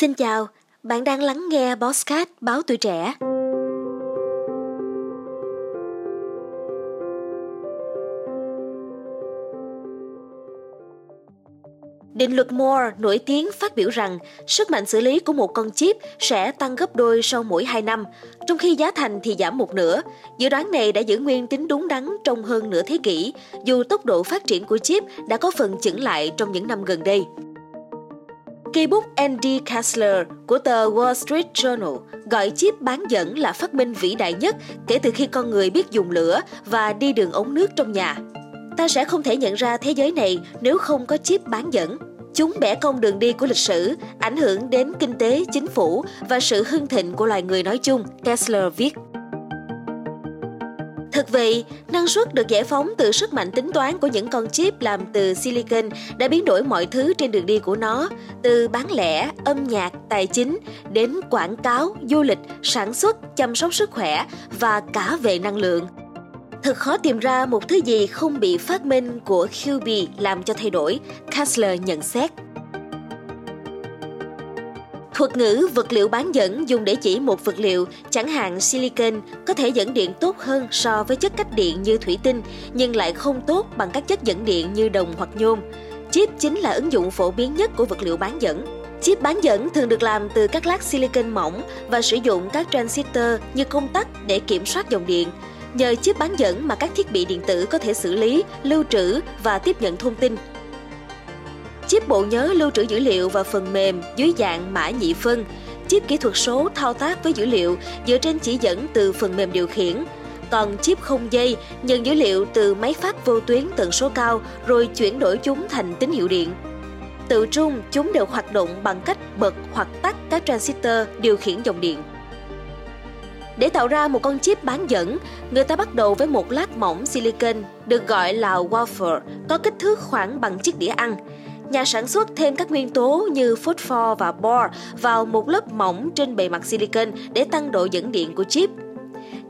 Xin chào, bạn đang lắng nghe Bosscat báo tuổi trẻ. Định luật Moore nổi tiếng phát biểu rằng sức mạnh xử lý của một con chip sẽ tăng gấp đôi sau mỗi 2 năm, trong khi giá thành thì giảm một nửa. Dự đoán này đã giữ nguyên tính đúng đắn trong hơn nửa thế kỷ, dù tốc độ phát triển của chip đã có phần chững lại trong những năm gần đây. Cây bút Andy Kessler của tờ Wall Street Journal gọi chip bán dẫn là phát minh vĩ đại nhất kể từ khi con người biết dùng lửa và đi đường ống nước trong nhà. Ta sẽ không thể nhận ra thế giới này nếu không có chip bán dẫn. Chúng bẻ cong đường đi của lịch sử, ảnh hưởng đến kinh tế, chính phủ và sự hưng thịnh của loài người nói chung, Kessler viết. Thực vậy, năng suất được giải phóng từ sức mạnh tính toán của những con chip làm từ silicon đã biến đổi mọi thứ trên đường đi của nó, từ bán lẻ, âm nhạc, tài chính đến quảng cáo, du lịch, sản xuất, chăm sóc sức khỏe và cả về năng lượng. Thật khó tìm ra một thứ gì không bị phát minh của QB làm cho thay đổi, Kessler nhận xét. Thuật ngữ vật liệu bán dẫn dùng để chỉ một vật liệu, chẳng hạn silicon, có thể dẫn điện tốt hơn so với chất cách điện như thủy tinh, nhưng lại không tốt bằng các chất dẫn điện như đồng hoặc nhôm. Chip chính là ứng dụng phổ biến nhất của vật liệu bán dẫn. Chip bán dẫn thường được làm từ các lát silicon mỏng và sử dụng các transistor như công tắc để kiểm soát dòng điện. Nhờ chip bán dẫn mà các thiết bị điện tử có thể xử lý, lưu trữ và tiếp nhận thông tin. Chip bộ nhớ lưu trữ dữ liệu và phần mềm dưới dạng mã nhị phân. Chip kỹ thuật số thao tác với dữ liệu dựa trên chỉ dẫn từ phần mềm điều khiển. Còn chip không dây nhận dữ liệu từ máy phát vô tuyến tần số cao rồi chuyển đổi chúng thành tín hiệu điện. Tự trung, chúng đều hoạt động bằng cách bật hoặc tắt các transistor điều khiển dòng điện. Để tạo ra một con chip bán dẫn, người ta bắt đầu với một lát mỏng silicon được gọi là wafer, có kích thước khoảng bằng chiếc đĩa ăn. Nhà sản xuất thêm các nguyên tố như phosphor và bor vào một lớp mỏng trên bề mặt silicon để tăng độ dẫn điện của chip.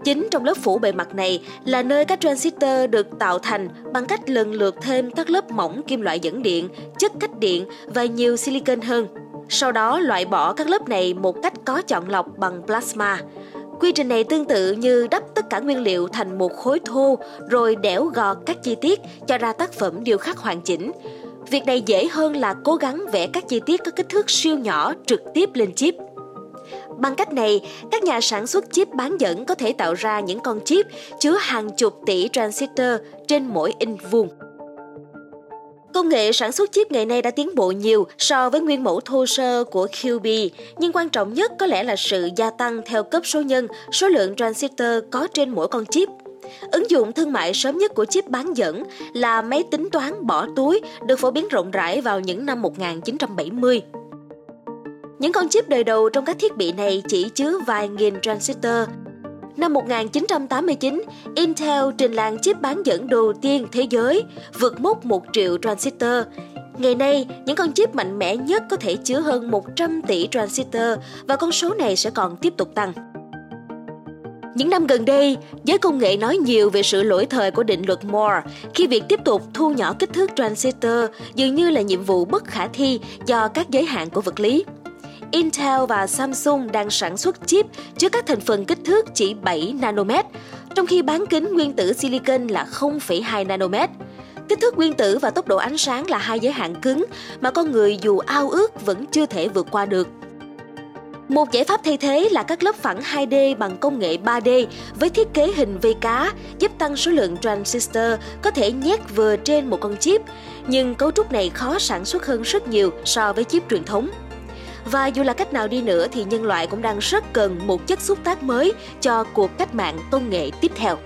Chính trong lớp phủ bề mặt này là nơi các transistor được tạo thành bằng cách lần lượt thêm các lớp mỏng kim loại dẫn điện, chất cách điện và nhiều silicon hơn. Sau đó loại bỏ các lớp này một cách có chọn lọc bằng plasma. Quy trình này tương tự như đắp tất cả nguyên liệu thành một khối thô rồi đẽo gọt các chi tiết cho ra tác phẩm điêu khắc hoàn chỉnh. Việc này dễ hơn là cố gắng vẽ các chi tiết có kích thước siêu nhỏ trực tiếp lên chip. Bằng cách này, các nhà sản xuất chip bán dẫn có thể tạo ra những con chip chứa hàng chục tỷ transistor trên mỗi inch vuông. Công nghệ sản xuất chip ngày nay đã tiến bộ nhiều so với nguyên mẫu thô sơ của QB, nhưng quan trọng nhất có lẽ là sự gia tăng theo cấp số nhân số lượng transistor có trên mỗi con chip. Ứng dụng thương mại sớm nhất của chip bán dẫn là máy tính toán bỏ túi được phổ biến rộng rãi vào những năm 1970. Những con chip đời đầu trong các thiết bị này chỉ chứa vài nghìn transistor. Năm 1989, Intel trình làng chip bán dẫn đầu tiên thế giới, vượt mốc 1 triệu transistor. Ngày nay, những con chip mạnh mẽ nhất có thể chứa hơn 100 tỷ transistor và con số này sẽ còn tiếp tục tăng. Những năm gần đây, giới công nghệ nói nhiều về sự lỗi thời của định luật Moore khi việc tiếp tục thu nhỏ kích thước transistor dường như là nhiệm vụ bất khả thi do các giới hạn của vật lý. Intel và Samsung đang sản xuất chip chứa các thành phần kích thước chỉ 7 nanomet, trong khi bán kính nguyên tử silicon là 0,2 nanomet. Kích thước nguyên tử và tốc độ ánh sáng là hai giới hạn cứng mà con người dù ao ước vẫn chưa thể vượt qua được. Một giải pháp thay thế là các lớp phẳng 2D bằng công nghệ 3D với thiết kế hình vây cá giúp tăng số lượng transistor có thể nhét vừa trên một con chip, nhưng cấu trúc này khó sản xuất hơn rất nhiều so với chip truyền thống. Và dù là cách nào đi nữa thì nhân loại cũng đang rất cần một chất xúc tác mới cho cuộc cách mạng công nghệ tiếp theo.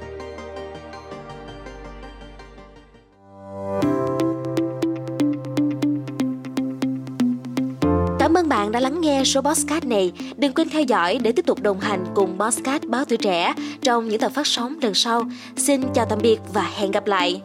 Bạn đã lắng nghe số Bosscat này. Đừng quên theo dõi để tiếp tục đồng hành cùng Bosscat báo tuổi trẻ trong những tập phát sóng lần sau. Xin chào tạm biệt và hẹn gặp lại.